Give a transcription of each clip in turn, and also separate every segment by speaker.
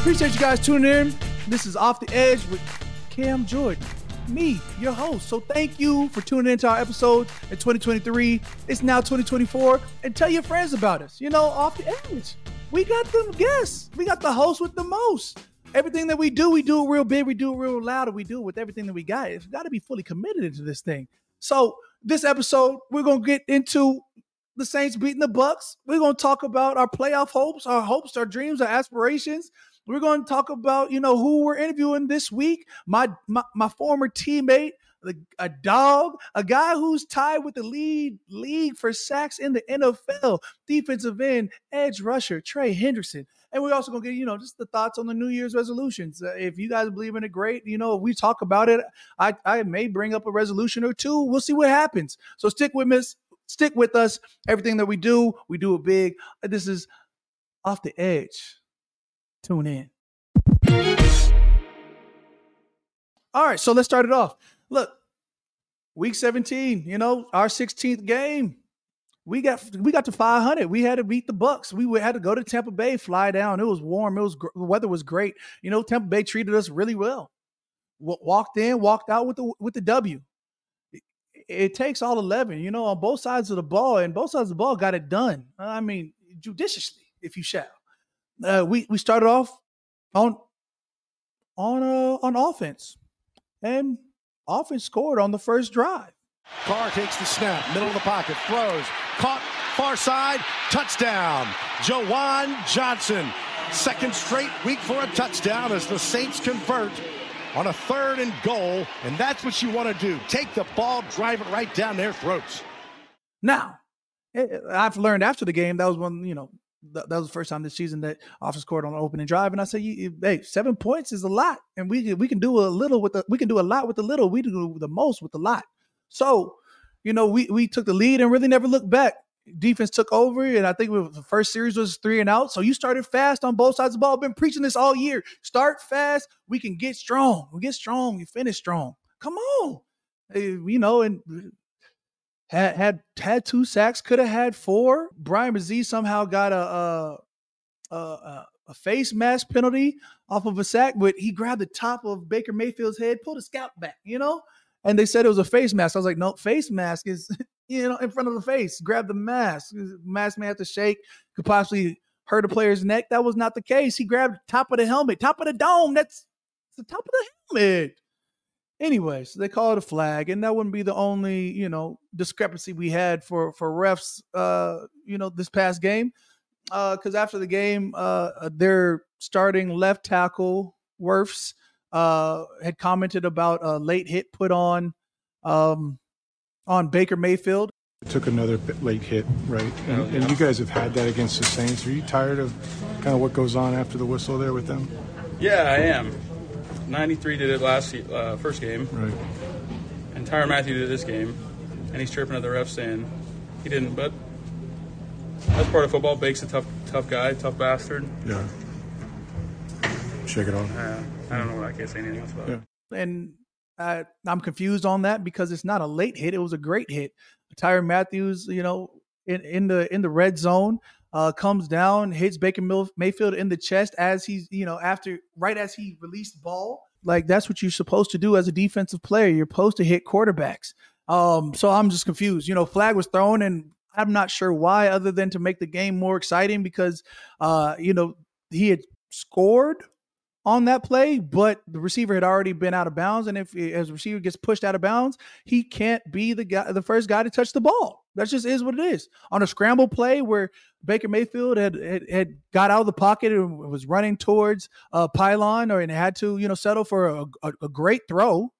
Speaker 1: Appreciate you guys tuning in. This is Off the Edge with Cam Jordan, me, your host. So thank you for tuning into our episode in 2023. It's now 2024, and tell your friends about us. You know, Off the Edge. We got them guests. We got the host with the most. Everything that we do, we do it real big, we do it real loud, and we do it with everything that we got. It's got to be fully committed into this thing. So this episode, we're gonna get into the Saints beating the Bucks. We're gonna talk about our playoff hopes, our hopes, our dreams, our aspirations. We're going to talk about, you know, who we're interviewing this week. My my, my former teammate, a dog, a guy who's tied with the lead league for sacks in the NFL, defensive end, edge rusher, Trey Hendrickson. And we're also going to get, you know, just the thoughts on the New Year's resolutions. Uh, if you guys believe in it, great. You know, if we talk about it, I, I may bring up a resolution or two. We'll see what happens. So stick with us. Stick with us. Everything that we do, we do it big. This is off the edge. Tune in. All right, so let's start it off. Look, week 17, you know, our 16th game. We got we got to 500. We had to beat the Bucks. We had to go to Tampa Bay, fly down. It was warm. It was the weather was great. You know, Tampa Bay treated us really well. Walked in, walked out with the with the W. It, it takes all 11, you know, on both sides of the ball, and both sides of the ball got it done. I mean, judiciously, if you shall. Uh, we we started off on on uh, on offense, and offense scored on the first drive.
Speaker 2: Carr takes the snap, middle of the pocket, throws, caught far side, touchdown. Juwan Johnson, second straight week for a touchdown as the Saints convert on a third and goal, and that's what you want to do. Take the ball, drive it right down their throats.
Speaker 1: Now, eh, I've learned after the game that was one you know that, was the first time this season that offense scored on an opening drive, and I said, hey, seven points is a lot, and we we can do a little with the we can do a lot with the little. We do the most with the lot. So, you know, we we took the lead and really never looked back. Defense took over, and I think the first series was three and out. So you started fast on both sides of the ball. I've been preaching this all year. Start fast. We can get strong. We get strong. We finish strong. Come on, you know, and had had had two sacks, could have had four. Bryan Bresee somehow got a, a, a a face mask penalty off of a sack, but he grabbed the top of Baker Mayfield's head, pulled a scalp back, you know, and they said it was a face mask. I was like, no, face mask is you know in front of the face. Grab the mask. Mask may have to shake, could possibly hurt a player's neck. That was not the case. He grabbed top of the helmet, top of the dome. That's the top of the helmet. Anyway, so they call it a flag, and that wouldn't be the only, you know, discrepancy we had for for refs, uh, you know, this past game. Because uh, after the game, uh, uh, their starting left tackle Wirfs uh, had commented about a late hit put on um, on Baker Mayfield.
Speaker 3: Took another late hit, right? And, oh, yeah. and you guys have had that against the Saints. Are you tired of kind of what goes on after the whistle there with them?
Speaker 4: Yeah, I am. 93 did it last uh, first game.
Speaker 3: Right.
Speaker 4: And Tyrann Mathieu did this game, and he's chirping at the ref saying he didn't. But That's part of football. Bake's a tough, tough guy, tough bastard.
Speaker 3: Yeah. Shake it off.
Speaker 4: Uh, I don't know. What I can't say anything else about
Speaker 3: Yeah.
Speaker 4: it.
Speaker 1: and uh, I'm confused on that because it's not a late hit; it was a great hit. Tyrann Mathieu, you know, in, in the in the red zone, uh, comes down, hits Baker Mayfield in the chest as he's, you know, after right as he released ball. Like that's what you're supposed to do as a defensive player. You're supposed to hit quarterbacks. Um, so I'm just confused. You know, flag was thrown, and I'm not sure why, other than to make the game more exciting because, uh, you know, he had scored on that play, but the receiver had already been out of bounds. And if as receiver gets pushed out of bounds, he can't be the guy, the first guy to touch the ball. That just is what it is. On a scramble play where Baker Mayfield had had, had got out of the pocket and was running towards a pylon, or and had to you know settle for a, a, a great throw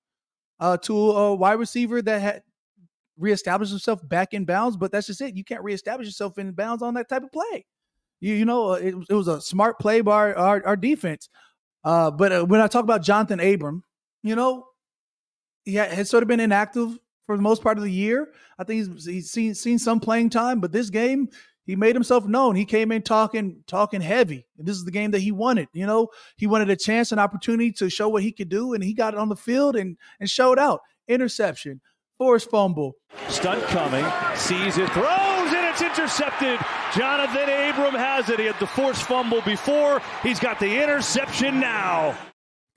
Speaker 1: uh, to a wide receiver that had reestablished himself back in bounds. But that's just it. You can't reestablish yourself in bounds on that type of play. You you know it, it was a smart play by our, our defense. Uh, but uh, when I talk about Jonathan Abram, you know, he ha- has sort of been inactive for the most part of the year. I think he's he's seen seen some playing time, but this game he made himself known. He came in talking talking heavy. And this is the game that he wanted. You know, he wanted a chance, an opportunity to show what he could do, and he got it on the field and and showed out. Interception, forced fumble.
Speaker 5: Stunt coming, sees it, throws, and it's intercepted. Jonathan Abram has it. He had the forced fumble before. He's got the interception now.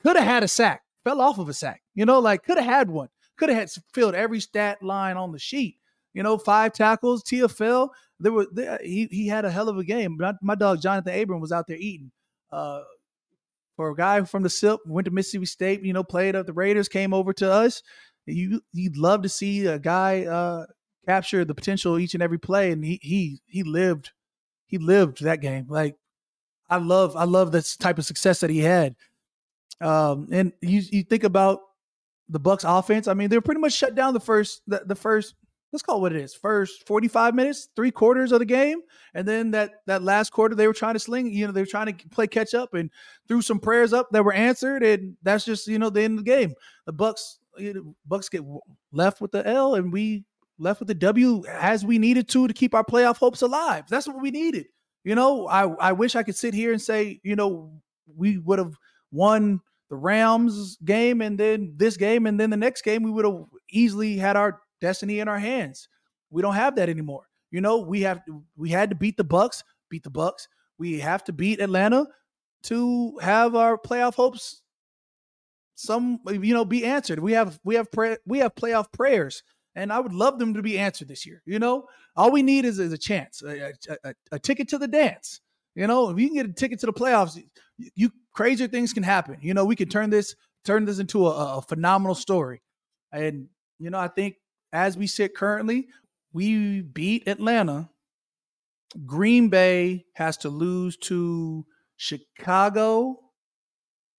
Speaker 1: Could have had a sack, fell off of a sack. You know, like could have had one. Could have had filled every stat line on the sheet. You know, five tackles, TFL. There were there, he he had a hell of a game. My, my dog Jonathan Abram was out there eating. Uh, for a guy from the SIP, went to Mississippi State. You know, played at the Raiders, came over to us. You you'd love to see a guy uh, capture the potential each and every play, and he he he lived he lived that game. Like I love I love this type of success that he had. Um, and you you think about the Bucks offense. I mean, they're pretty much shut down the first the, the first let's call it what it is first 45 minutes three quarters of the game and then that that last quarter they were trying to sling you know they were trying to play catch up and threw some prayers up that were answered and that's just you know the end of the game the bucks you know, bucks get left with the l and we left with the w as we needed to to keep our playoff hopes alive that's what we needed you know i i wish i could sit here and say you know we would have won the rams game and then this game and then the next game we would have easily had our destiny in our hands. We don't have that anymore. You know, we have we had to beat the Bucks, beat the Bucks. We have to beat Atlanta to have our playoff hopes some you know be answered. We have we have pray, we have playoff prayers and I would love them to be answered this year. You know, all we need is, is a chance, a, a, a ticket to the dance. You know, if you can get a ticket to the playoffs, you, you crazier things can happen. You know, we can turn this turn this into a, a phenomenal story. And you know, I think as we sit currently, we beat Atlanta. Green Bay has to lose to Chicago,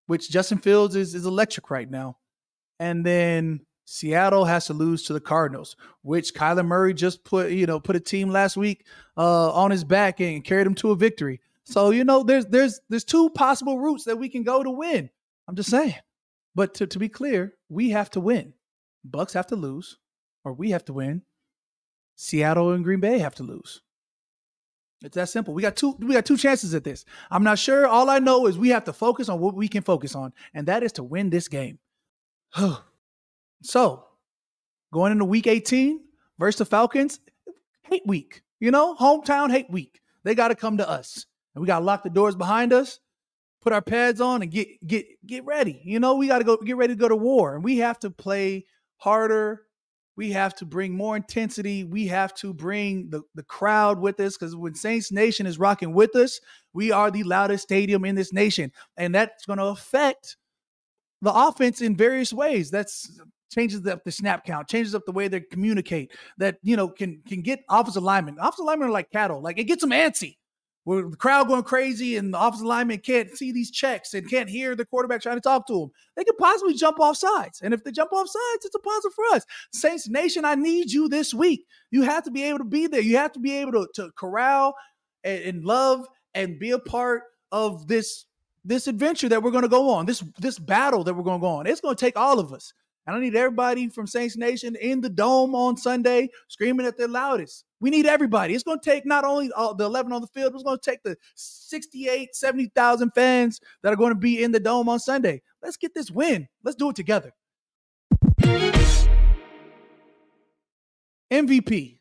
Speaker 1: which Justin Fields is, is electric right now. And then Seattle has to lose to the Cardinals, which Kyler Murray just put, you know, put a team last week uh, on his back and carried him to a victory. So, you know, there's there's there's two possible routes that we can go to win. I'm just saying. But to, to be clear, we have to win. Bucks have to lose or we have to win. Seattle and Green Bay have to lose. It's that simple. We got two we got two chances at this. I'm not sure. All I know is we have to focus on what we can focus on, and that is to win this game. so, going into week 18 versus the Falcons, hate week. You know, hometown hate week. They got to come to us. And we got to lock the doors behind us, put our pads on and get get get ready. You know, we got to go get ready to go to war, and we have to play harder, we have to bring more intensity. We have to bring the, the crowd with us because when Saints Nation is rocking with us, we are the loudest stadium in this nation. And that's going to affect the offense in various ways. That's changes up the snap count, changes up the way they communicate, that, you know, can can get offensive linemen. Offensive linemen are like cattle. Like it gets them antsy where the crowd going crazy and the offensive lineman can't see these checks and can't hear the quarterback trying to talk to them, they could possibly jump off sides. And if they jump off sides, it's a positive for us. Saints Nation, I need you this week. You have to be able to be there. You have to be able to, to corral and, and love and be a part of this this adventure that we're going to go on, this this battle that we're going to go on. It's going to take all of us. And I need everybody from Saints Nation in the dome on Sunday screaming at their loudest. We need everybody. It's going to take not only all the 11 on the field, it's going to take the 68, 70,000 fans that are going to be in the dome on Sunday. Let's get this win. Let's do it together. MVP.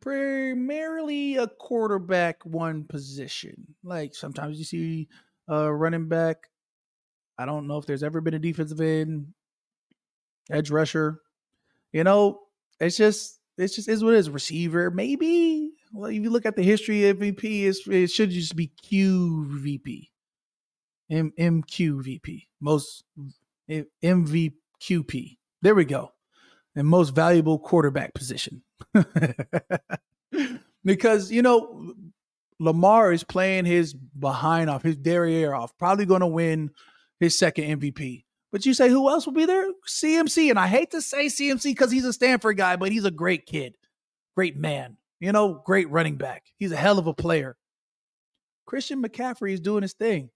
Speaker 1: Primarily a quarterback one position. Like sometimes you see a running back. I don't know if there's ever been a defensive end, edge rusher. You know, it's just it's just is what it is. Receiver, maybe. Well, if you look at the history of MVP, it should just be QVP. M MQVP. Most MVQP. There we go. And most valuable quarterback position. because, you know, Lamar is playing his behind off, his derriere off, probably going to win his second MVP. But you say who else will be there? CMC. And I hate to say CMC because he's a Stanford guy, but he's a great kid, great man, you know, great running back. He's a hell of a player. Christian McCaffrey is doing his thing,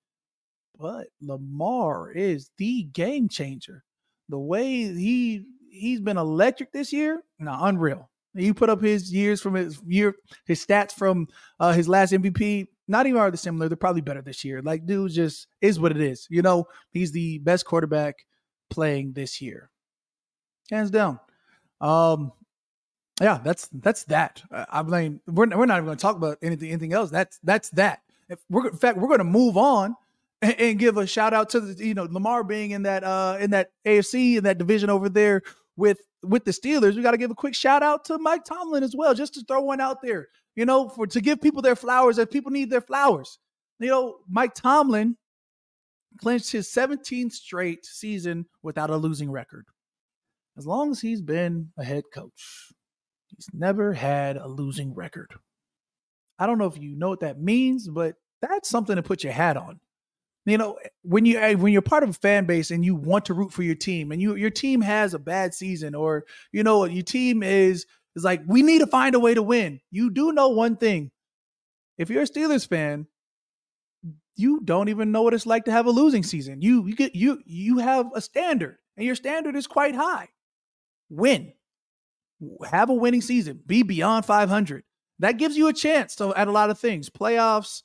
Speaker 1: but Lamar is the game changer. The way he he's been electric this year, no, unreal. You put up his years from his year, his stats from uh, his last MVP. Not even are they similar. They're probably better this year. Like, dude, just is what it is. You know, he's the best quarterback playing this year, hands down. Um, yeah, that's that's that. I mean, we're we're not even going to talk about anything anything else. That's that's that. If we're in fact, we're going to move on and, and, give a shout out to the you know Lamar being in that uh in that AFC in that division over there with with the Steelers, we got to give a quick shout out to Mike Tomlin as well, just to throw one out there, you know, for to give people their flowers if people need their flowers. You know, Mike Tomlin clinched his 17th straight season without a losing record. As long as he's been a head coach, he's never had a losing record. I don't know if you know what that means, but that's something to put your hat on you know when you eh, when you're part of a fan base and you want to root for your team and you your team has a bad season or you know your team is is like we need to find a way to win. You do know one thing. If you're a steelers fan you don't even know what it's like to have a losing season. You you get you you have a standard and your standard is quite high. Win. Have a winning season. Be beyond 500 that gives you a chance to at a lot of things. Playoffs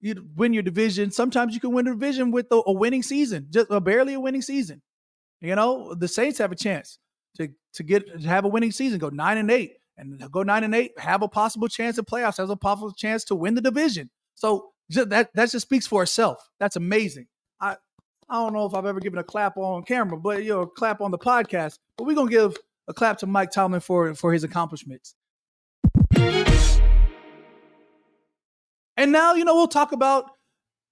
Speaker 1: you win your division. Sometimes you can win a division with a, a winning season, just a barely a winning season. You know, the Saints have a chance to get to have a winning season, go nine and eight, and go nine and eight, have a possible chance at playoffs, has a possible chance to win the division. So just, that that just speaks for itself. That's amazing. I I don't know if I've ever given a clap on camera, but you know, a clap on the podcast. But we're gonna give a clap to Mike Tomlin for for his accomplishments. And now, you know, we'll talk about,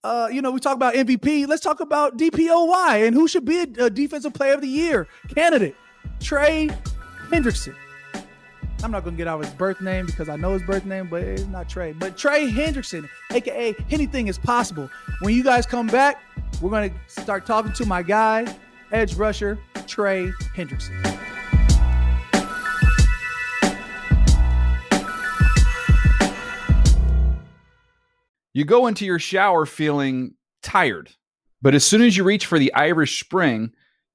Speaker 1: uh, you know, we talk about MVP. Let's talk about DPOY and who should be a, a defensive player of the year candidate, Trey Hendrickson. I'm not gonna get out his birth name because I know his birth name, but it's not Trey. But Trey Hendrickson, aka anything is possible. When you guys come back, we're gonna start talking to my guy, edge rusher Trey Hendrickson.
Speaker 6: You go into your shower feeling tired, but as soon as you reach for the Irish Spring,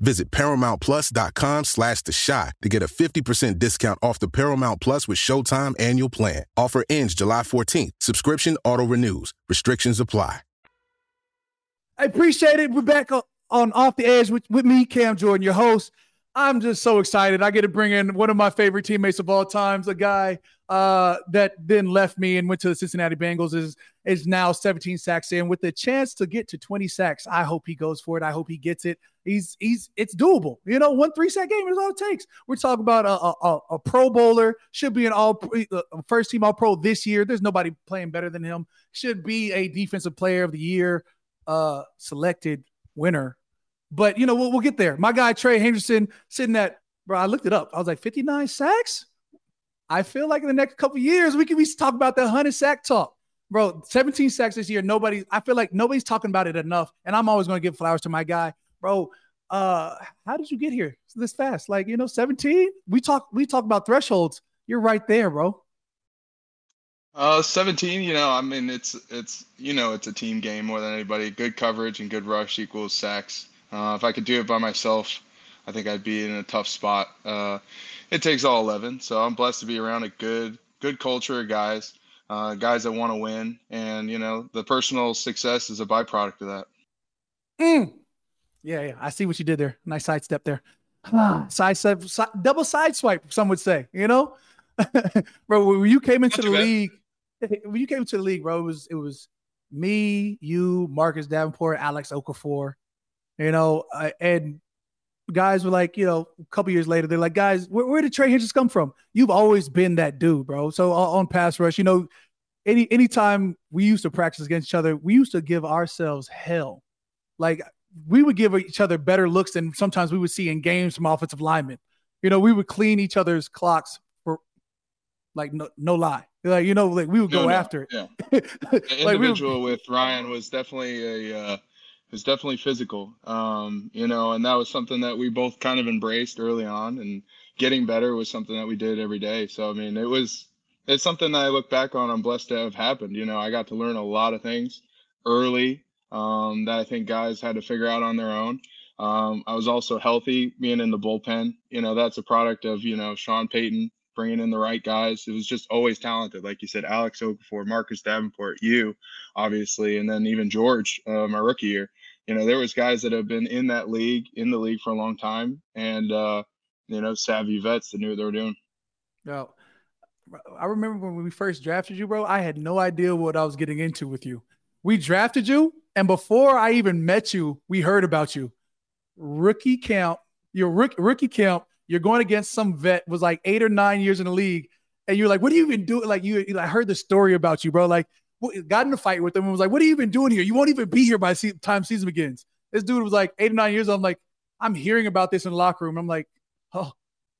Speaker 7: Visit ParamountPlus.com slash The Shot to get a 50% discount off the Paramount Plus with Showtime annual plan. Offer ends July 14th. Subscription auto-renews. Restrictions apply.
Speaker 1: I appreciate it. We're back on, Off the Edge with, with me, Cam Jordan, your host. I'm just so excited. I get to bring in one of my favorite teammates of all times, a guy uh, that then left me and went to the Cincinnati Bengals, is is now 17 sacks in with the chance to get to 20 sacks. I hope he goes for it. I hope he gets it. He's he's it's doable. You know, one three sack game is all it takes. We're talking about a, a, a Pro Bowler, should be an all uh, first team All Pro this year. There's nobody playing better than him. Should be a Defensive Player of the Year uh, selected winner but you know, we'll, we'll get there. My guy Trey Hendrickson sitting at bro. I looked it up. I was like 59 sacks. I feel like in the next couple years we can be talk about the hundred sack talk, bro. 17 sacks this year. Nobody. I feel like nobody's talking about it enough. And I'm always going to give flowers to my guy, bro. Uh, how did you get here this fast? Like you know, 17. We talk. We talk about thresholds. You're right there, bro.
Speaker 8: Uh, 17, you know, I mean, it's, it's, you know, it's a team game more than anybody. Good coverage and good rush equals sacks. Uh, if I could do it by myself, I think I'd be in a tough spot. Uh, it takes all 11, so I'm blessed to be around a good good culture of guys, uh, guys that want to win, and you know the personal success is a byproduct of that.
Speaker 1: Mm. Yeah, yeah, I see what you did there. Nice sidestep there. side step, side, double side swipe, some would say. You know, bro, when you came into the league, when you came into the league, bro, it was it was me, you, Marcus Davenport, Alex Okafor you know, uh, and guys were like, you know, a couple years later, they're like, guys, where, where did Trey Hitchens come from? You've always been that dude, bro. So on pass rush, you know, any anytime we used to practice against each other, we used to give ourselves hell. Like we would give each other better looks than sometimes we would see in games from offensive linemen. You know, we would clean each other's clocks for like no, no lie. Like, you know, like we would go no, after it.
Speaker 8: Yeah. the like individual we were, with Ryan was definitely a uh was definitely physical. Um, you know, and that was something that we both kind of embraced early on, and getting better was something that we did every day. So I mean, it was it's something that I look back on. I'm blessed to have happened. You know, I got to learn a lot of things early um, that I think guys had to figure out on their own. Um, I was also healthy being in the bullpen. You know, that's a product of you know Sean Payton bringing in the right guys. It was just always talented, like you said, Alex Okafor, Marcus Davenport, you, obviously, and then even George, uh, my rookie year. You know, there was guys that have been in that league, in the league for a long time, and uh, you know, savvy vets that knew what they were doing.
Speaker 1: No, I remember when we first drafted you, bro. I had no idea what I was getting into with you. We drafted you, and before I even met you, we heard about you. Rookie camp, your rookie, rookie camp you're going against some vet was like eight or nine years in the league, and you're like, "What are you even doing?" Like you, I heard the story about you, bro. Like, got in a fight with him and was like, "What are you even doing here? You won't even be here by the time season begins." This dude was like eight or nine years old. I'm like, I'm hearing about this in the locker room. I'm like, oh,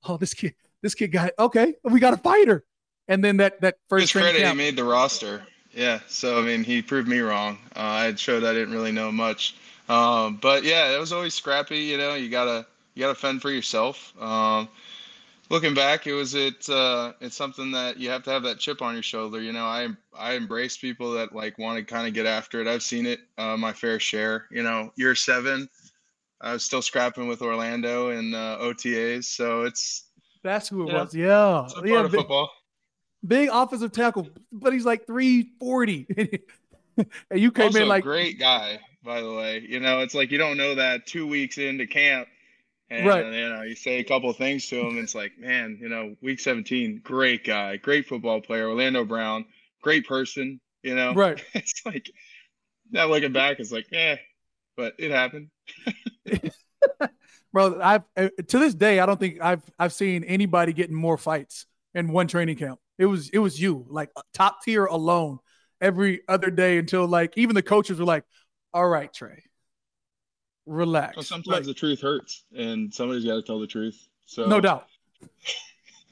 Speaker 1: oh, this kid, this kid got okay. We got a fighter. And then that that first
Speaker 8: credit, camp, he made the roster. Yeah, so I mean, he proved me wrong. Uh, I had showed I didn't really know much, um, but yeah, it was always scrappy. You know, you gotta you got to fend for yourself. Um, looking back, it was it uh, it's something that you have to have that chip on your shoulder. You know, I I embrace people that like want to kind of get after it. I've seen it uh, my fair share. You know, year seven, I was still scrapping with Orlando and uh, OTAs, so it's
Speaker 1: that's who it was. Yeah, yeah,
Speaker 8: big, football.
Speaker 1: Big offensive tackle, but he's like three forty. and you came
Speaker 8: also
Speaker 1: in like
Speaker 8: great guy, by the way. You know, it's like you don't know that two weeks into camp and,
Speaker 1: right.
Speaker 8: you know, you say a couple of things to him. It's like, man, you know, week 17, great guy, great football player, Orlando Brown, great person, you know.
Speaker 1: Right.
Speaker 8: it's like, now looking back, it's like, yeah, but it happened.
Speaker 1: Bro, I've uh, to this day, I don't think I've I've seen anybody getting more fights in one training camp. It was it was you, like top tier alone, every other day until like even the coaches were like, "All right, Trey, relax.
Speaker 8: Well, sometimes like, the truth hurts, and somebody's got to tell the truth. So
Speaker 1: no doubt.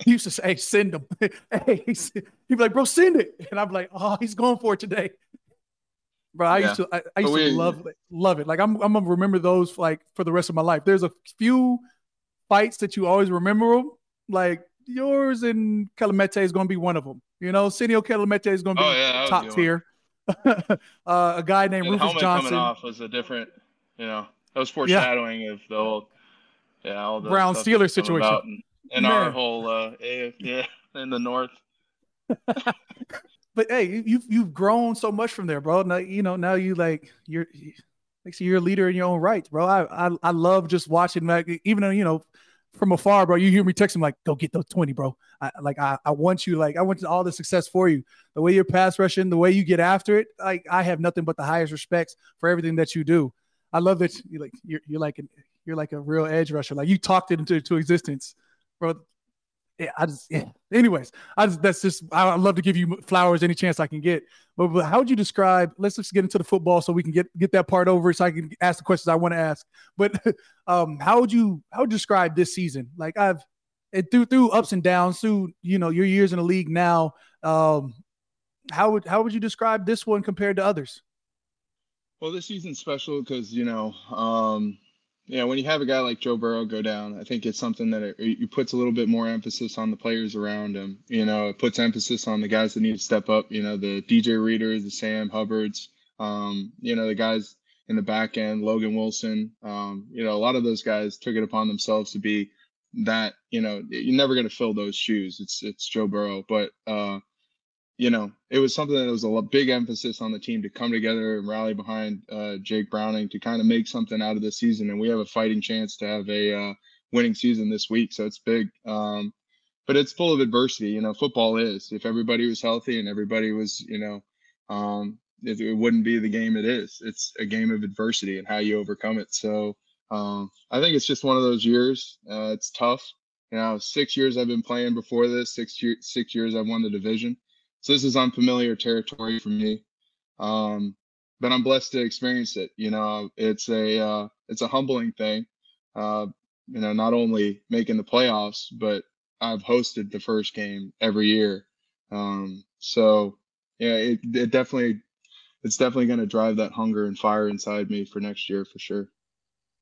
Speaker 1: he used to say, hey, "Send him." hey, he'd be like, "Bro, send it," and I'm like, "Oh, he's going for it today." Bro, I yeah. used to, I, I used we, to love, love it. Like I'm, I'm gonna remember those like for the rest of my life. There's a few fights that you always remember them, like yours and Kelemete is gonna be one of them. You know, Senio Kelemete is gonna be
Speaker 8: oh, yeah,
Speaker 1: top tier. uh, a guy named Rufus Johnson.
Speaker 8: coming off was a different, you know, that was foreshadowing yeah. of the whole, yeah, all the
Speaker 1: Brown Steeler situation.
Speaker 8: In, in our whole uh, AF, yeah, in the north.
Speaker 1: but hey, you've you've grown so much from there, bro. Now you know now you like you're like you're a leader in your own right, bro. I I, I love just watching like even though you know from afar, bro. You hear me texting like, "Go get those twenty, bro." I, like I, I want you, like I want all the success for you. The way you're pass rushing, the way you get after it, like I have nothing but the highest respects for everything that you do. I love that you like you're you're like an, you're like a real edge rusher. Like you talked it into to existence, bro yeah, I just yeah. Anyways, I just that's just I love to give you flowers any chance I can get. But, but how would you describe? Let's just get into the football so we can get get that part over, so I can ask the questions I want to ask. But um, how would you how would you describe this season? Like I've it through through ups and downs, through you know your years in the league now. Um, how would how would you describe this one compared to others?
Speaker 8: Well, this season's special because you know um, yeah, when you have a guy like Joe Burrow go down, I think it's something that it, it puts a little bit more emphasis on the players around him. You know, it puts emphasis on the guys that need to step up. You know, the DJ Readers, the Sam Hubbards, um, you know, the guys in the back end, Logan Wilson. Um, you know, a lot of those guys took it upon themselves to be that. You know, you're never going to fill those shoes. It's it's Joe Burrow, but uh, you know, it was something that was a big emphasis on the team to come together and rally behind uh, Jake Browning to kind of make something out of this season. And we have a fighting chance to have a uh, winning season this week. So it's big. Um, but it's full of adversity. You know, football is. If everybody was healthy and everybody was, you know, um, it, it, wouldn't be the game it is. It's a game of adversity and how you overcome it. So um, I think it's just one of those years. Uh, it's tough. You know, six years I've been playing before this. Six years, six years I've won the division. So this is unfamiliar territory for me. Um, but I'm blessed to experience it. You know, it's a uh, it's a humbling thing. Uh, you know, not only making the playoffs, but I've hosted the first game every year. Um, so yeah, it, it definitely it's definitely going to drive that hunger and fire inside me for next year for sure.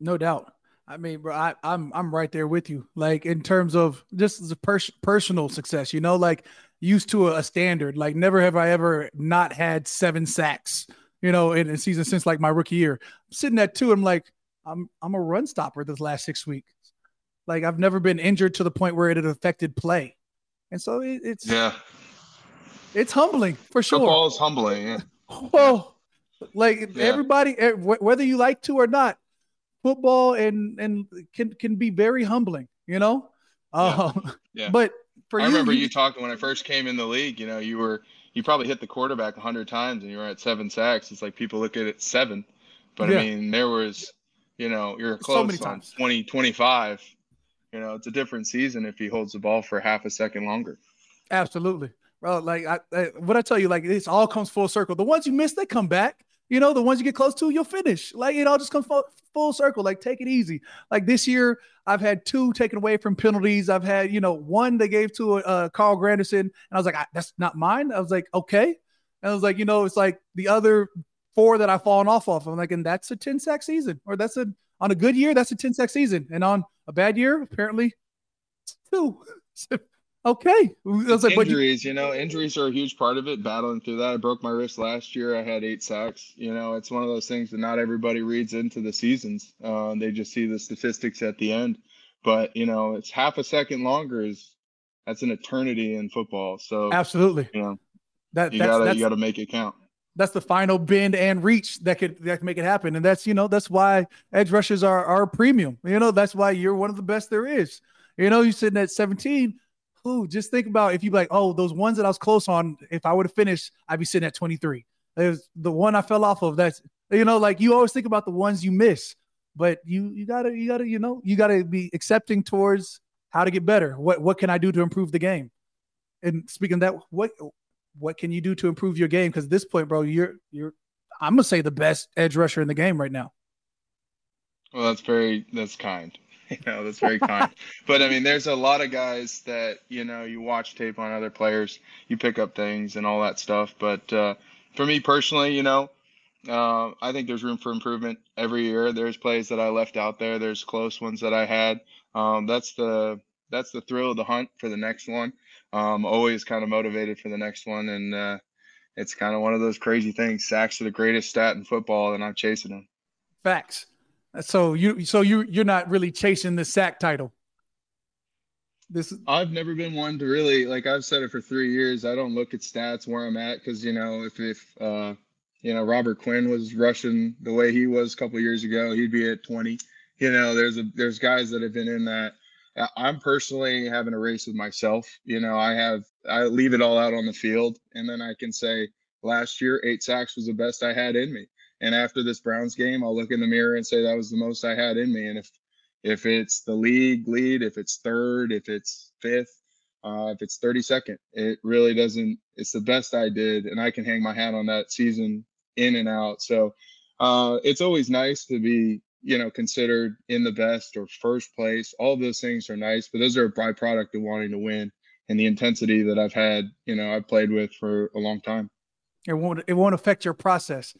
Speaker 1: No doubt. I mean, bro, I, am I'm, I'm right there with you. Like in terms of just the pers- personal success, you know, like used to a, a, standard. Like never have I ever not had seven sacks, you know, in a season since like my rookie year. I'm sitting at two. I'm like, I'm I'm a run stopper this last six weeks. Like I've never been injured to the point where it had affected play, and so it, it's
Speaker 8: yeah,
Speaker 1: it's humbling for sure.
Speaker 8: Football is humbling. Yeah.
Speaker 1: Well, like yeah. everybody, whether you like to or not, football and and can can be very humbling. You know. Yeah. Uh, yeah. But
Speaker 8: for I you, remember you, you talking when I first came in the league. You know, you were you probably hit the quarterback hundred times and you were at seven sacks. It's like people look at it seven, but yeah. I mean there was, you know, you're close so many on times. 20, 25. You know, it's a different season if he holds the ball for half a second longer.
Speaker 1: Absolutely, bro. Like I, I, what I tell you, like this all comes full circle. The ones you miss, they come back. You know, the ones you get close to, you'll finish. Like it all just comes full, full circle. Like take it easy. Like this year, I've had two taken away from penalties. I've had, you know, one they gave to uh, Carl Granderson, and I was like, that's not mine. I was like, okay. And I was like, you know, it's like the other four that I've fallen off of. I'm like, and that's a 10 sack season, or that's a on a good year, that's a 10 sack season, and on a bad year, apparently two. Okay.
Speaker 8: Like, injuries, you, you know, injuries are a huge part of it. Battling through that, I broke my wrist last year. I had eight sacks. You know, it's one of those things that not everybody reads into the seasons. Uh, they just see the statistics at the end. But you know, it's half a second longer is that's an eternity in football. So
Speaker 1: absolutely,
Speaker 8: you know, that you gotta you gotta make it count.
Speaker 1: That's the final bend and reach that could that can make it happen. And that's you know that's why edge rushers are are premium. You know that's why you're one of the best there is. You know, you're sitting at 17 Ooh, just think about if you like, oh, those ones that I was close on, if I would have finished, I'd be sitting at 23. There's the one I fell off of. That's you know, like you always think about the ones you miss, but you you gotta you gotta you know you gotta be accepting towards how to get better. What what can I do to improve the game? And speaking that, what what can you do to improve your game? Because at this point, bro, you're you're I'm gonna say the best edge rusher in the game right now.
Speaker 8: Well, that's very that's kind. know, that's very kind. but I mean, there's a lot of guys that you know you watch tape on other players, you pick up things and all that stuff. But uh, for me personally, you know, uh, I think there's room for improvement every year. There's plays that I left out there. There's close ones that I had. Um, that's the that's the thrill of the hunt for the next one. Um, always kind of motivated for the next one, and uh, it's kind of one of those crazy things. Sacks are the greatest stat in football, and I'm chasing them.
Speaker 1: Facts. So you so you you're not really chasing the sack title.
Speaker 8: This I've never been one to really like I've said it for three years. I don't look at stats where I'm at because you know if if uh you know Robert Quinn was rushing the way he was a couple years ago, he'd be at 20. You know, there's a there's guys that have been in that. I'm personally having a race with myself. You know, I have I leave it all out on the field, and then I can say last year eight sacks was the best I had in me. And after this Browns game, I'll look in the mirror and say that was the most I had in me. And if if it's the league lead, if it's third, if it's fifth, uh, if it's 32nd, it really doesn't. It's the best I did, and I can hang my hat on that season in and out. So uh, it's always nice to be, you know, considered in the best or first place. All those things are nice, but those are a byproduct of wanting to win and the intensity that I've had. You know, I've played with for a long time.
Speaker 1: It won't. It won't affect your process.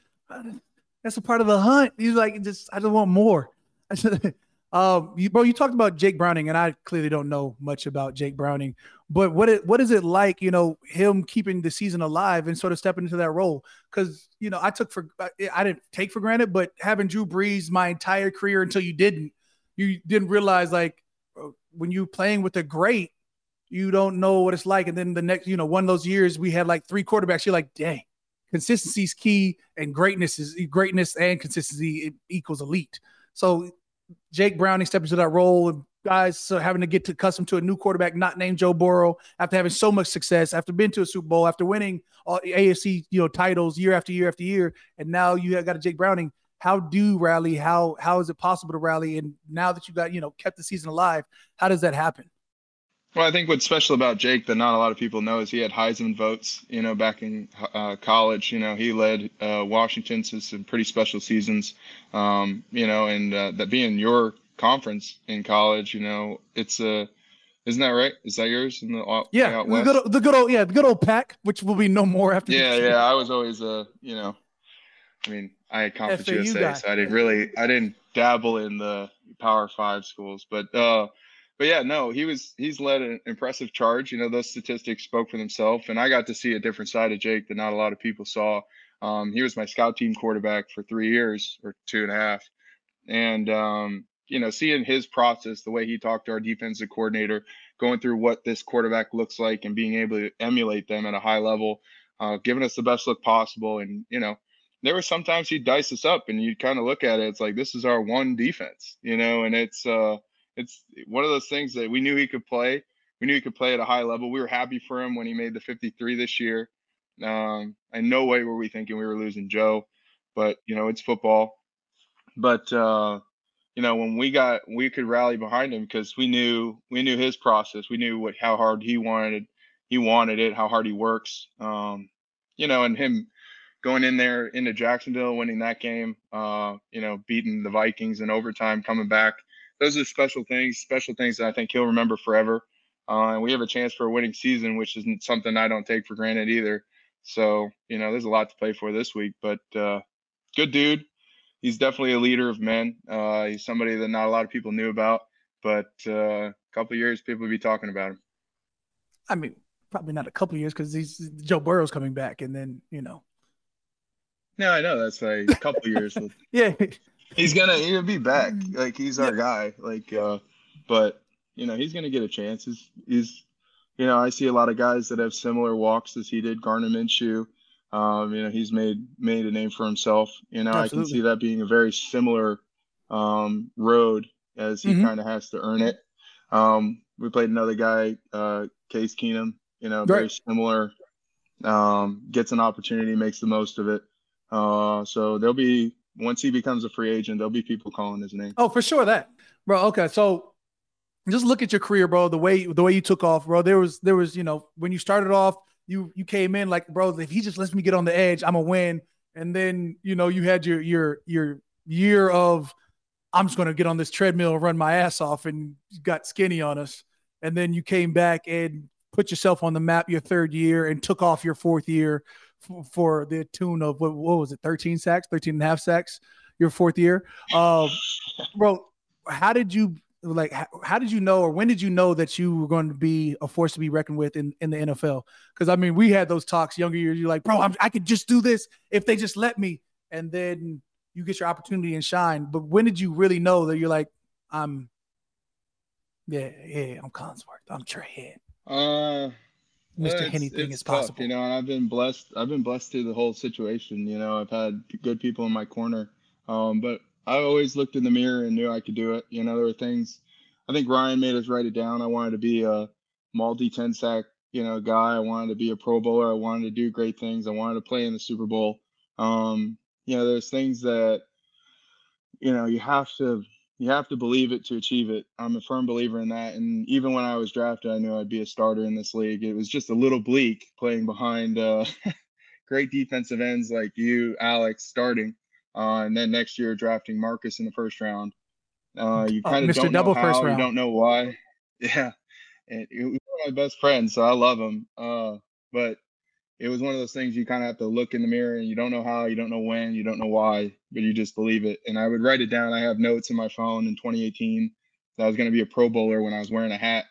Speaker 1: That's a part of the hunt. He's like just. I just want more. I said, Um, you, bro, you talked about Jake Browning, and I clearly don't know much about Jake Browning. But what it, what is it like, you know, him keeping the season alive and sort of stepping into that role? Because you know, I took for I didn't take for granted, but having Drew Brees my entire career until you didn't, you didn't realize like uh, when you playing with a great, you don't know what it's like. And then the next, you know, one of those years we had like three quarterbacks. You're like, dang, consistency is key, and greatness is greatness and consistency equals elite. So Jake Browning stepped into that role and guys so having to get accustomed to a new quarterback not named Joe Burrow after having so much success, after being to a Super Bowl, after winning all AFC you know titles year after year after year, and now you have got a Jake Browning. How do rally? How how is it possible to rally? And now that you got you know kept the season alive, how does that happen?
Speaker 8: Well, I think what's special about Jake that not a lot of people know is he had Heisman votes. You know, back in uh, college, you know, he led uh, Washington to some pretty special seasons. Um, you know, and uh, that being your conference in college, you know, it's a. Isn't that right? Is that yours? In the,
Speaker 1: yeah, the good, the good old yeah, the good old Pac, which will be no more after.
Speaker 8: Yeah, yeah. I was always a, you know, I mean, I had conference FAU USA, guy. so I didn't really, I didn't dabble in the Power Five schools, but uh, but yeah, no, he was he's led an impressive charge. You know, those statistics spoke for themselves, and I got to see a different side of Jake that not a lot of people saw. Um, he was my scout team quarterback for three years or two and a half, and um, you know, seeing his process, the way he talked to our defensive coordinator, going through what this quarterback looks like, and being able to emulate them at a high level, uh, giving us the best look possible, and you know, there were sometimes he'd dice us up, and you'd kind of look at it, it's like this is our one defense, you know, and it's. uh it's one of those things that we knew he could play. We knew he could play at a high level. We were happy for him when he made the 53 this year. Um, and no way were we thinking we were losing Joe, but you know it's football. But uh, you know when we got, we could rally behind him because we knew we knew his process. We knew what how hard he wanted he wanted it, how hard he works. Um, you know, and him going in there into Jacksonville, winning that game. Uh, you know, beating the Vikings in overtime, coming back those are special things, special things that I think he'll remember forever. Uh, and we have a chance for a winning season, which isn't something I don't take for granted either. So, you know, there's a lot to play for this week, but uh, good dude. He's definitely a leader of men. Uh, he's somebody that not a lot of people knew about, but uh, a couple years people will be talking about him.
Speaker 1: I mean, probably not a couple years because he's Joe Burrow's coming back, and then you know.
Speaker 8: No, I know that's like a couple years.
Speaker 1: yeah,
Speaker 8: he's gonna he'll be back. Mm. Like he's our guy. Like uh but you know, he's gonna get a chance. He's he's you know, I see a lot of guys that have similar walks as he did, Gardner Minshew. Um, you know, he's made made a name for himself. You know, Absolutely. I can see that being a very similar um road as he mm-hmm. kind of has to earn it. Um, we played another guy, uh, Case Keenum, you know, very similar. Um, gets an opportunity, makes the most of it. Uh, so there'll be once he becomes a free agent, there'll be people calling his name.
Speaker 1: Oh, for sure that, bro. Okay, so just look at your career, bro. The way the way you took off, bro. There was there was you know when you started off, you you came in like, bro. If he just lets me get on the edge, I'm a win. And then you know you had your your your year of I'm just gonna get on this treadmill and run my ass off, and got skinny on us. And then you came back and put yourself on the map your third year and took off your fourth year for, the tune of what, what, was it 13 sacks 13 and a half sacks your fourth year? Um, bro how did you like how, how, did you know or when did you know that you were going to be a force to be reckoned with in, in the NFL because I mean we had those talks younger years you're like bro I'm, I could just do this if they just let me. And then you get your opportunity and shine. But when did you really know that you're like, I'm, yeah, yeah, I'm Collinsworth, I'm Trey
Speaker 8: Uh,
Speaker 1: Mr. Anything is possible.
Speaker 8: You know, and I've been blessed. I've been blessed through the whole situation. You know, I've had good people in my corner. Um, but I always looked in the mirror and knew I could do it. You know, there were things. I think Ryan made us write it down. I wanted to be a multi 10 sack, you know, guy. I wanted to be a Pro Bowler. I wanted to do great things. I wanted to play in the Super Bowl. Um, you know, there's things that, you know, you have to you have to believe it to achieve it. I'm a firm believer in that. And even when I was drafted, I knew I'd be a starter in this league. It was just a little bleak playing behind uh, great defensive ends like you, Alex, starting, uh, and then next year drafting Marcus in the first round. Uh, you kind of oh, don't know how, you don't know why. Yeah, and he was one of my best friends, so I love him. Uh, but it was one of those things you kind of have to look in the mirror and you don't know how, you don't know when, you don't know why, but you just believe it. And I would write it down. I have notes in my phone in 2018 that I was going to be a Pro Bowler when I was wearing a hat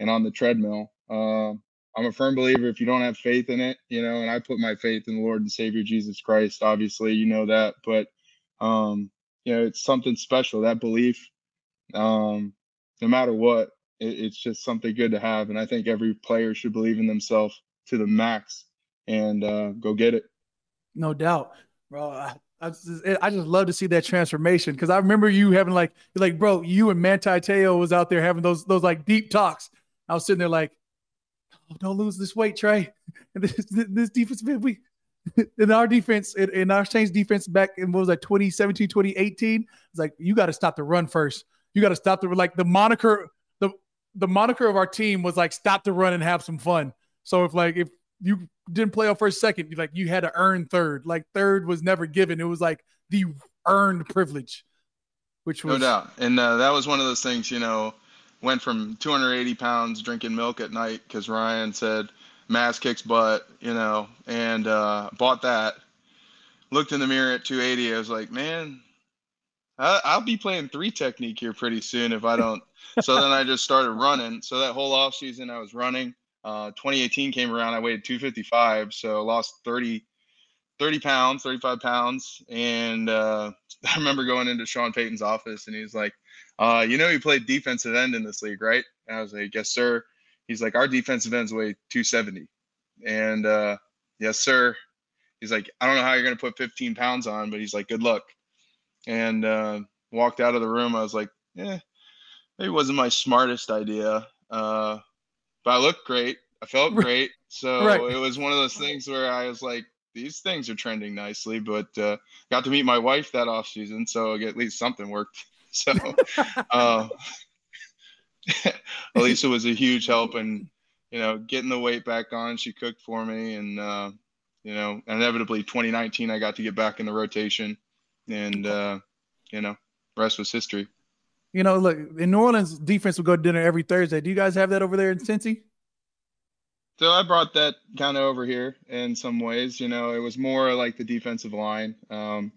Speaker 8: and on the treadmill. Uh, I'm a firm believer if you don't have faith in it, you know, and I put my faith in the Lord and Savior Jesus Christ. Obviously, you know that, but um, you know, it's something special. That belief, um, no matter what, it, it's just something good to have. And I think every player should believe in themselves to the max and uh, go get it.
Speaker 1: No doubt, bro. I just, I just love to see that transformation because I remember you having like, like, bro, you and Manti Te'o was out there having those those like deep talks. I was sitting there like, oh, don't lose this weight, Trey. And this this defense, we in our defense, in, in our change defense back in what was like 2017, 2018, it's like you got to stop the run first. You got to stop the like the moniker the the moniker of our team was like stop the run and have some fun. So if like if you didn't play off first second. Like you had to earn third. Like third was never given. It was like the earned privilege, which was
Speaker 8: no doubt. And uh, that was one of those things. You know, went from 280 pounds drinking milk at night because Ryan said mass kicks butt. You know, and uh, bought that. Looked in the mirror at 280. I was like, man, I'll be playing three technique here pretty soon if I don't. so then I just started running. So that whole off season I was running. Uh, 2018 came around, I weighed 255, so lost 30, 30 pounds, 35 pounds. And uh, I remember going into Sean Payton's office and he's like, uh, You know, you played defensive end in this league, right? And I was like, Yes, sir. He's like, Our defensive ends weigh 270. And uh, yes, sir. He's like, I don't know how you're going to put 15 pounds on, but he's like, Good luck. And uh, walked out of the room. I was like, Yeah, maybe it wasn't my smartest idea. Uh, but I looked great. I felt great. So right. it was one of those things where I was like, these things are trending nicely, but uh, got to meet my wife that off season, so at least something worked. So uh, Elisa was a huge help, and you know, getting the weight back on. She cooked for me, and uh, you know, inevitably 2019, I got to get back in the rotation, and uh, you know, rest was history.
Speaker 1: You know, look in New Orleans, defense will go to dinner every Thursday. Do you guys have that over there in Cincy?
Speaker 8: So I brought that kind of over here in some ways. You know, it was more like the defensive line. Um,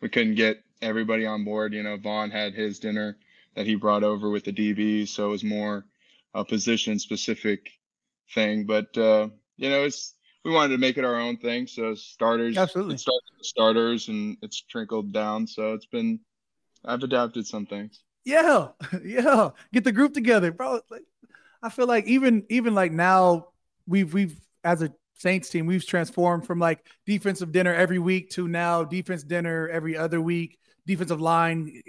Speaker 8: we couldn't get everybody on board. You know, Vonn had his dinner that he brought over with the DBs, so it was more a position specific thing. But uh, you know, it's we wanted to make it our own thing. So starters,
Speaker 1: absolutely, started
Speaker 8: starters, and it's trickled down. So it's been I've adapted some things
Speaker 1: yeah, yeah, get the group together, bro. Like, I feel like even even like now we've we've as a Saints team we've transformed from like defensive dinner every week to now defense dinner every other week, defensive line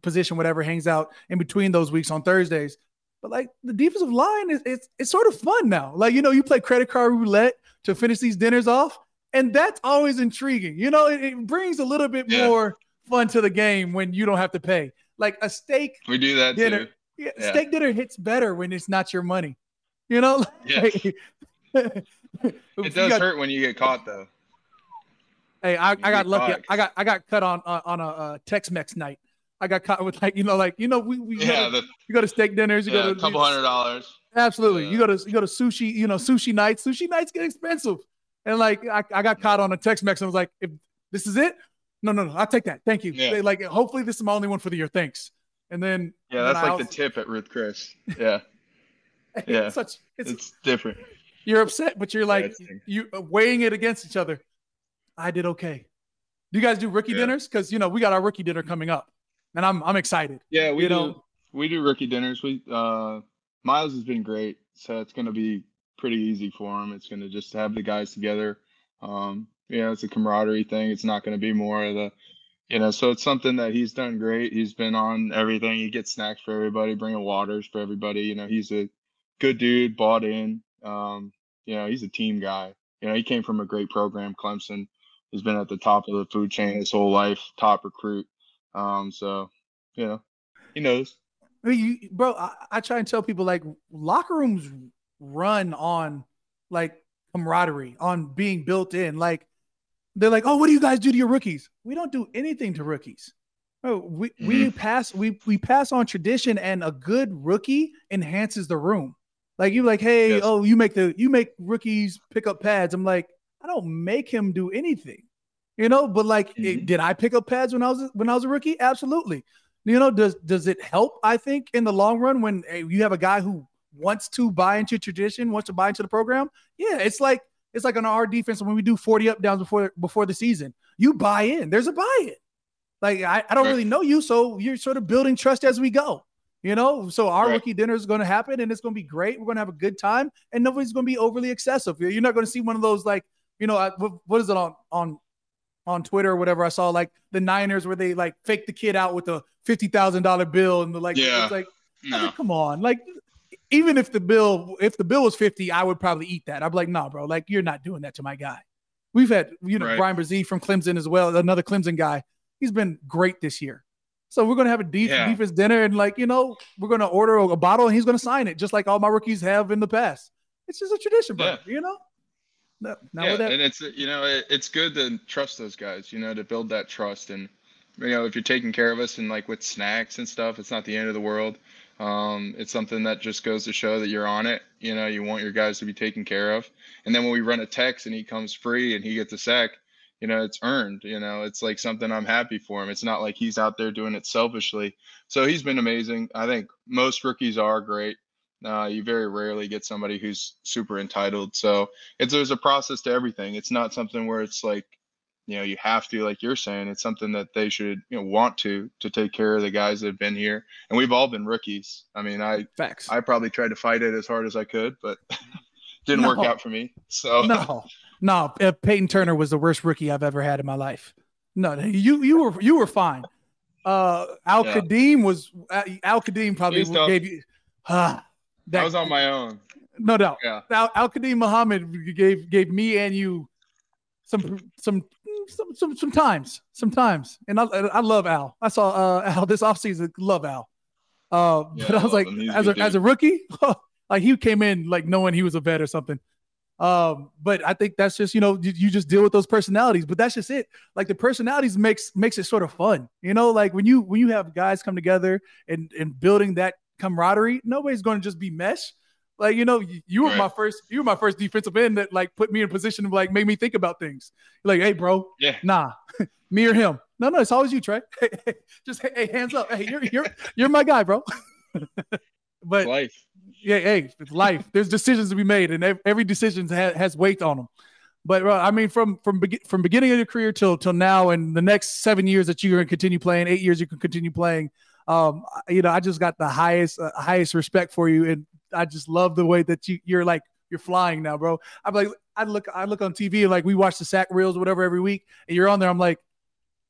Speaker 1: position whatever hangs out in between those weeks on Thursdays. But like the defensive line is it's it's sort of fun now. Like you know you play credit card roulette to finish these dinners off, and that's always intriguing. You know it, it brings a little bit yeah. more fun to the game when you don't have to pay like a steak.
Speaker 8: We do that
Speaker 1: dinner.
Speaker 8: too.
Speaker 1: Yeah, yeah. Steak dinner hits better when it's not your money. You know.
Speaker 8: Yeah. it does got, hurt when you get caught though.
Speaker 1: Hey, I, I got lucky. Caught. I got I got cut on uh, on a uh, Tex-Mex night. I got caught with like you know like you know we, we
Speaker 8: yeah
Speaker 1: go to, you go to steak dinners you
Speaker 8: yeah,
Speaker 1: go
Speaker 8: to a couple hundred dollars
Speaker 1: absolutely yeah. you go to you go to sushi you know sushi nights sushi nights get expensive and like I, I got caught on a Tex-Mex and was like if this is it no, no, no. I'll take that. Thank you. Yeah. like, hopefully, this is my only one for the year. Thanks. And then
Speaker 8: yeah, that's like the tip at Ruth Chris. Yeah, yeah.
Speaker 1: it's such
Speaker 8: it's, it's, different.
Speaker 1: You're upset, but you're like you uh, weighing it against each other. I did okay. Do you guys do rookie yeah. dinners? Because you know we got our rookie dinner coming up, and I'm I'm excited.
Speaker 8: Yeah, we
Speaker 1: you
Speaker 8: do. Know? We do rookie dinners. We uh, Myles has been great, so it's going to be pretty easy for him. It's going to just have the guys together. Um, you know, it's a camaraderie thing. It's not going to be more of the, you know, so it's something that he's done great. He's been on everything. He gets snacks for everybody, bringing waters for everybody. You know, he's a good dude, bought in. Um, you know, he's a team guy. You know, he came from a great program, Clemson. He's been at the top of the food chain his whole life, top recruit. Um, so, you know, he knows.
Speaker 1: I mean, you, bro, I, I try and tell people like locker rooms run on like camaraderie, on being built in. Like they're like, oh, what do you guys do to your rookies? We don't do anything to rookies. Oh, we mm-hmm. we pass we we pass on tradition, and a good rookie enhances the room. Like you, like, hey, yes. oh, you make the you make rookies pick up pads. I'm like, I don't make him do anything, you know. But like, mm-hmm. it, did I pick up pads when I was when I was a rookie? Absolutely. You know, does does it help? I think in the long run, when hey, you have a guy who wants to buy into tradition, wants to buy into the program, yeah, it's like it's like on our defense when we do 40 up downs before before the season. You buy in. There's a buy-in. Like I, I don't really know you, so you're sort of building trust as we go. You know, so our right. rookie dinner is going to happen and it's going to be great. We're going to have a good time and nobody's going to be overly excessive. You're not going to see one of those like, you know, what is it on on on Twitter or whatever I saw like the Niners where they like fake the kid out with a fifty thousand dollar bill and the like yeah. it's like no. I mean, come on like even if the bill if the bill was 50 I would probably eat that I'd be like no bro like you're not doing that to my guy we've had you know right. Bryan Bresee from Clemson as well another Clemson guy he's been great this year so we're gonna have a deep yeah. defense dinner, and like you know, we're gonna order a, bottle, and he's gonna sign it, just like all my rookies have in the past. It's just a tradition, bro. Yeah. You know.
Speaker 8: No, yeah, and it's you know it, it's good to trust those guys, you know, to build that trust, and you know if you're taking care of us and like with snacks and stuff, it's not the end of the world. Um, it's something that just goes to show that you're on it. You know, you want your guys to be taken care of. And then when we run a text and he comes free and he gets a sack, you know, it's earned. You know, it's like something I'm happy for him. It's not like he's out there doing it selfishly. So he's been amazing. I think most rookies are great. Uh, you very rarely get somebody who's super entitled. So it's there's a process to everything. It's not something where it's like, you know, you have to, like you're saying. It's something that they should, you know, want to to take care of the guys that have been here. And we've all been rookies. I mean, I
Speaker 1: Facts.
Speaker 8: I probably tried to fight it as hard as I could, but didn't no. work out for me. So
Speaker 1: no, no, uh, Payton Turner was the worst rookie I've ever had in my life. No, you you were you were fine. Uh, Al yeah. Quadin was uh, Al Quadin probably gave you. Uh,
Speaker 8: that, I was on my own.
Speaker 1: No doubt. Yeah. Al, Al Quadin Muhammad gave gave me and you some some some some sometimes sometimes and I I love Al. I saw uh Al this offseason. Love Al. Uh, yeah, but I was like, as a, as a rookie, like he came in like knowing he was a vet or something. Um, but I think that's just you know you, you, just deal with those personalities. But that's just it. Like the personalities makes makes it sort of fun. You know, like when you when you have guys come together and and building that camaraderie, nobody's going to just be mesh. Like you know, you, you were right. my first you were my first defensive end that like put me in a position of like made me think about things. Like, hey, bro,
Speaker 8: yeah,
Speaker 1: nah, me or him. No, no, it's always you, Trey. just hey, hands up. Hey, you're you're you're my guy, bro. but
Speaker 8: life
Speaker 1: yeah, hey, it's life. There's decisions to be made, and every decision has, has weight on them. But uh, I mean, from from from beginning of your career till till now, and the next seven years that you're going to continue playing, eight years you can continue playing. Um, you know, I just got the highest uh, highest respect for you, and I just love the way that you you're like you're flying now, bro. I'm like, I look I look on TV like we watch the sack reels, whatever, every week, and you're on there. I'm like,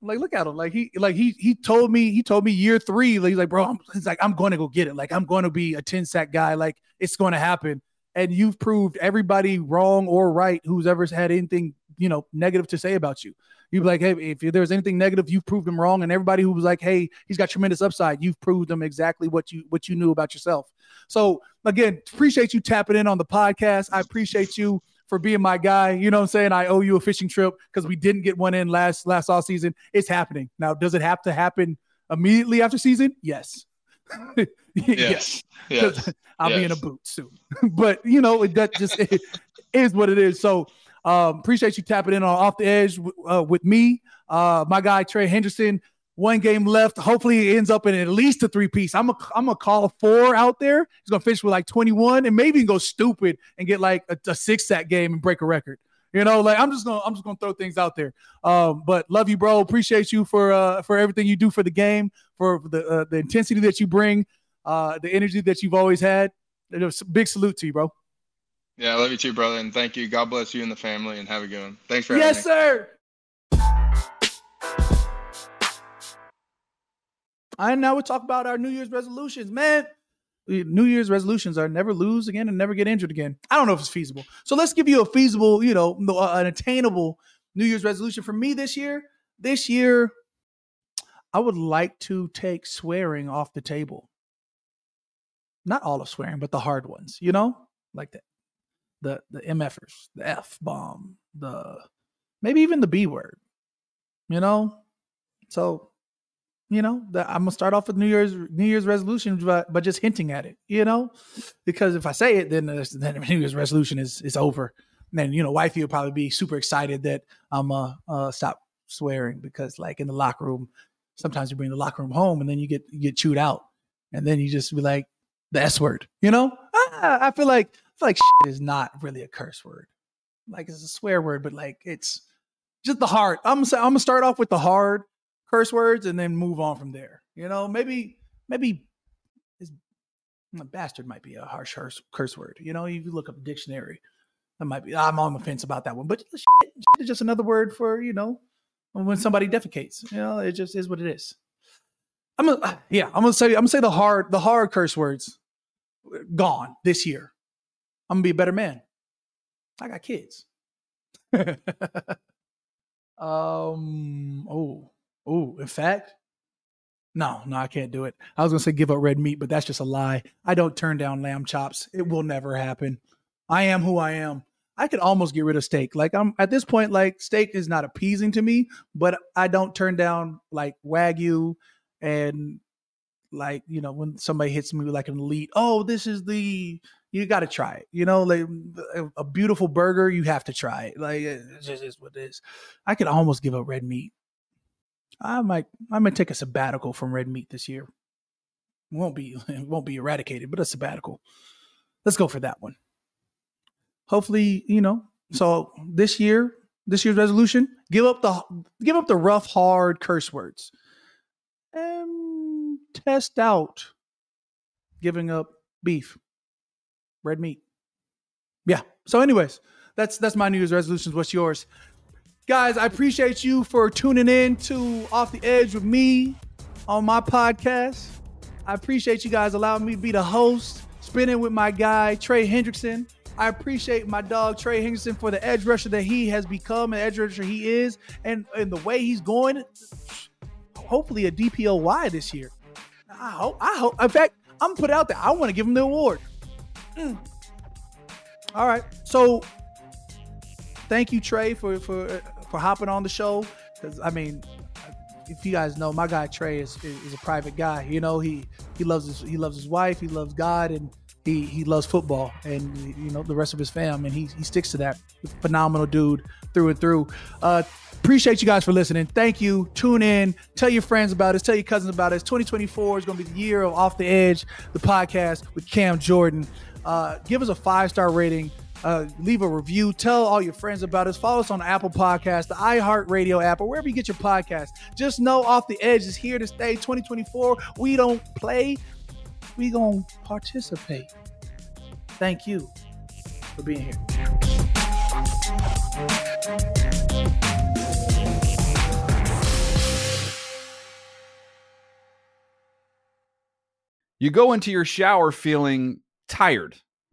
Speaker 1: like, look at him. Like he, like he, he told me, he told me year three, like, he's like, bro, I'm, he's like, I'm going to go get it. Like I'm going to be a 10 sack guy. Like it's going to happen. And you've proved everybody wrong or right who's ever had anything, you know, negative to say about you. You'd be like, hey, if there's anything negative, you've proved them wrong. And everybody who was like, hey, he's got tremendous upside, you've proved them exactly what you what you knew about yourself. So again, appreciate you tapping in on the podcast. I appreciate you for being my guy. You know what I'm saying? I owe you a fishing trip because we didn't get one in last last all season. It's happening. Now, does it have to happen immediately after season? Yes.
Speaker 8: yes. yes.
Speaker 1: I'll
Speaker 8: yes.
Speaker 1: be in a boot soon. but you know, that just it is what it is. So um, appreciate you tapping in on off the edge uh, with me. Uh, my guy Trey Henderson one game left. Hopefully, it ends up in at least a three piece. I'm a I'm a call four out there. He's gonna finish with like 21 and maybe go stupid and get like a, a six sack game and break a record. You know, like I'm just gonna I'm just gonna throw things out there. Um, but love you, bro. Appreciate you for uh for everything you do for the game, for the uh, the intensity that you bring, uh, the energy that you've always had. Big salute to you, bro.
Speaker 8: Yeah, I love you too, brother, and thank you. God bless you and the family, and have a good one. Thanks for having me.
Speaker 1: yes, sir. And now we talk about our New Year's resolutions, man. New Year's resolutions are never lose again and never get injured again. I don't know if it's feasible. So let's give you a feasible, you know, uh, an attainable New Year's resolution for me this year. This year, I would like to take swearing off the table. Not all of swearing, but the hard ones, you know, like the the the MFers, the F bomb, the maybe even the B word, you know. So you know that i'm gonna start off with new year's new year's resolution but, but just hinting at it you know? Because if i say it then then new year's resolution is is over. And then you know wifey will probably be super excited that i'm uh, uh stop swearing because like in the locker room sometimes you bring the locker room home and then you get you get chewed out. And then you just be like the s word you know? I, I feel like i feel like is not really a curse word. Like it's a swear word but like it's just the hard i'm i'm gonna start off with the hard curse words and then move on from there. You know, maybe maybe bastard might be a harsh curse word. You know, you look up a dictionary, that might be. I'm on the fence about that one, but shit, shit is just another word for you know when somebody defecates. You know, it just is what it is. I'm gonna, yeah, I'm gonna say I'm gonna say the hard the hard curse words gone this year. I'm gonna be a better man. I got kids. um. Oh. Oh, in fact, no, no, I can't do it. I was gonna say give up red meat, but that's just a lie. I don't turn down lamb chops. It will never happen. I am who I am. I could almost get rid of steak. Like I'm at this point, like steak is not appeasing to me, but I don't turn down like wagyu and like you know when somebody hits me with like an elite. Oh, this is the you got to try it. You know, like a beautiful burger, you have to try it. Like it just is what it is. I could almost give up red meat. I might I might take a sabbatical from red meat this year. Won't be it won't be eradicated, but a sabbatical. Let's go for that one. Hopefully, you know. So this year, this year's resolution: give up the give up the rough, hard curse words, and test out giving up beef, red meat. Yeah. So, anyways, that's that's my New Year's resolutions. What's yours? Guys, I appreciate you for tuning in to Off the Edge with me on my podcast. I appreciate you guys allowing me to be the host, spinning with my guy, Trey Hendrickson. I appreciate my dog, Trey Hendrickson, for the edge rusher that he has become, an edge rusher he is, and, and the way he's going. Hopefully, a DPOY this year. I hope. I hope. In fact, I'm put out there. I want to give him the award. Mm. All right. So, thank you, Trey, for for for hopping on the show. Because I mean, if you guys know, my guy Trey is, is a private guy. You know, he he loves his he loves his wife, he loves God, and he he loves football, and you know the rest of his fam, and he he sticks to that. Phenomenal dude through and through. Uh, appreciate you guys for listening. Thank you. Tune in. Tell your friends about us. Tell your cousins about us. 2024 is going to be the year of Off the Edge, the podcast with Cam Jordan. Uh, give us a five star rating uh, leave a review. Tell all your friends about us. Follow us on Apple Podcast, the iHeartRadio app, or wherever you get your podcast. Just know Off the Edge is here to stay. 2024. We don't play. We gonna participate. Thank you for being here.
Speaker 6: You go into your shower feeling tired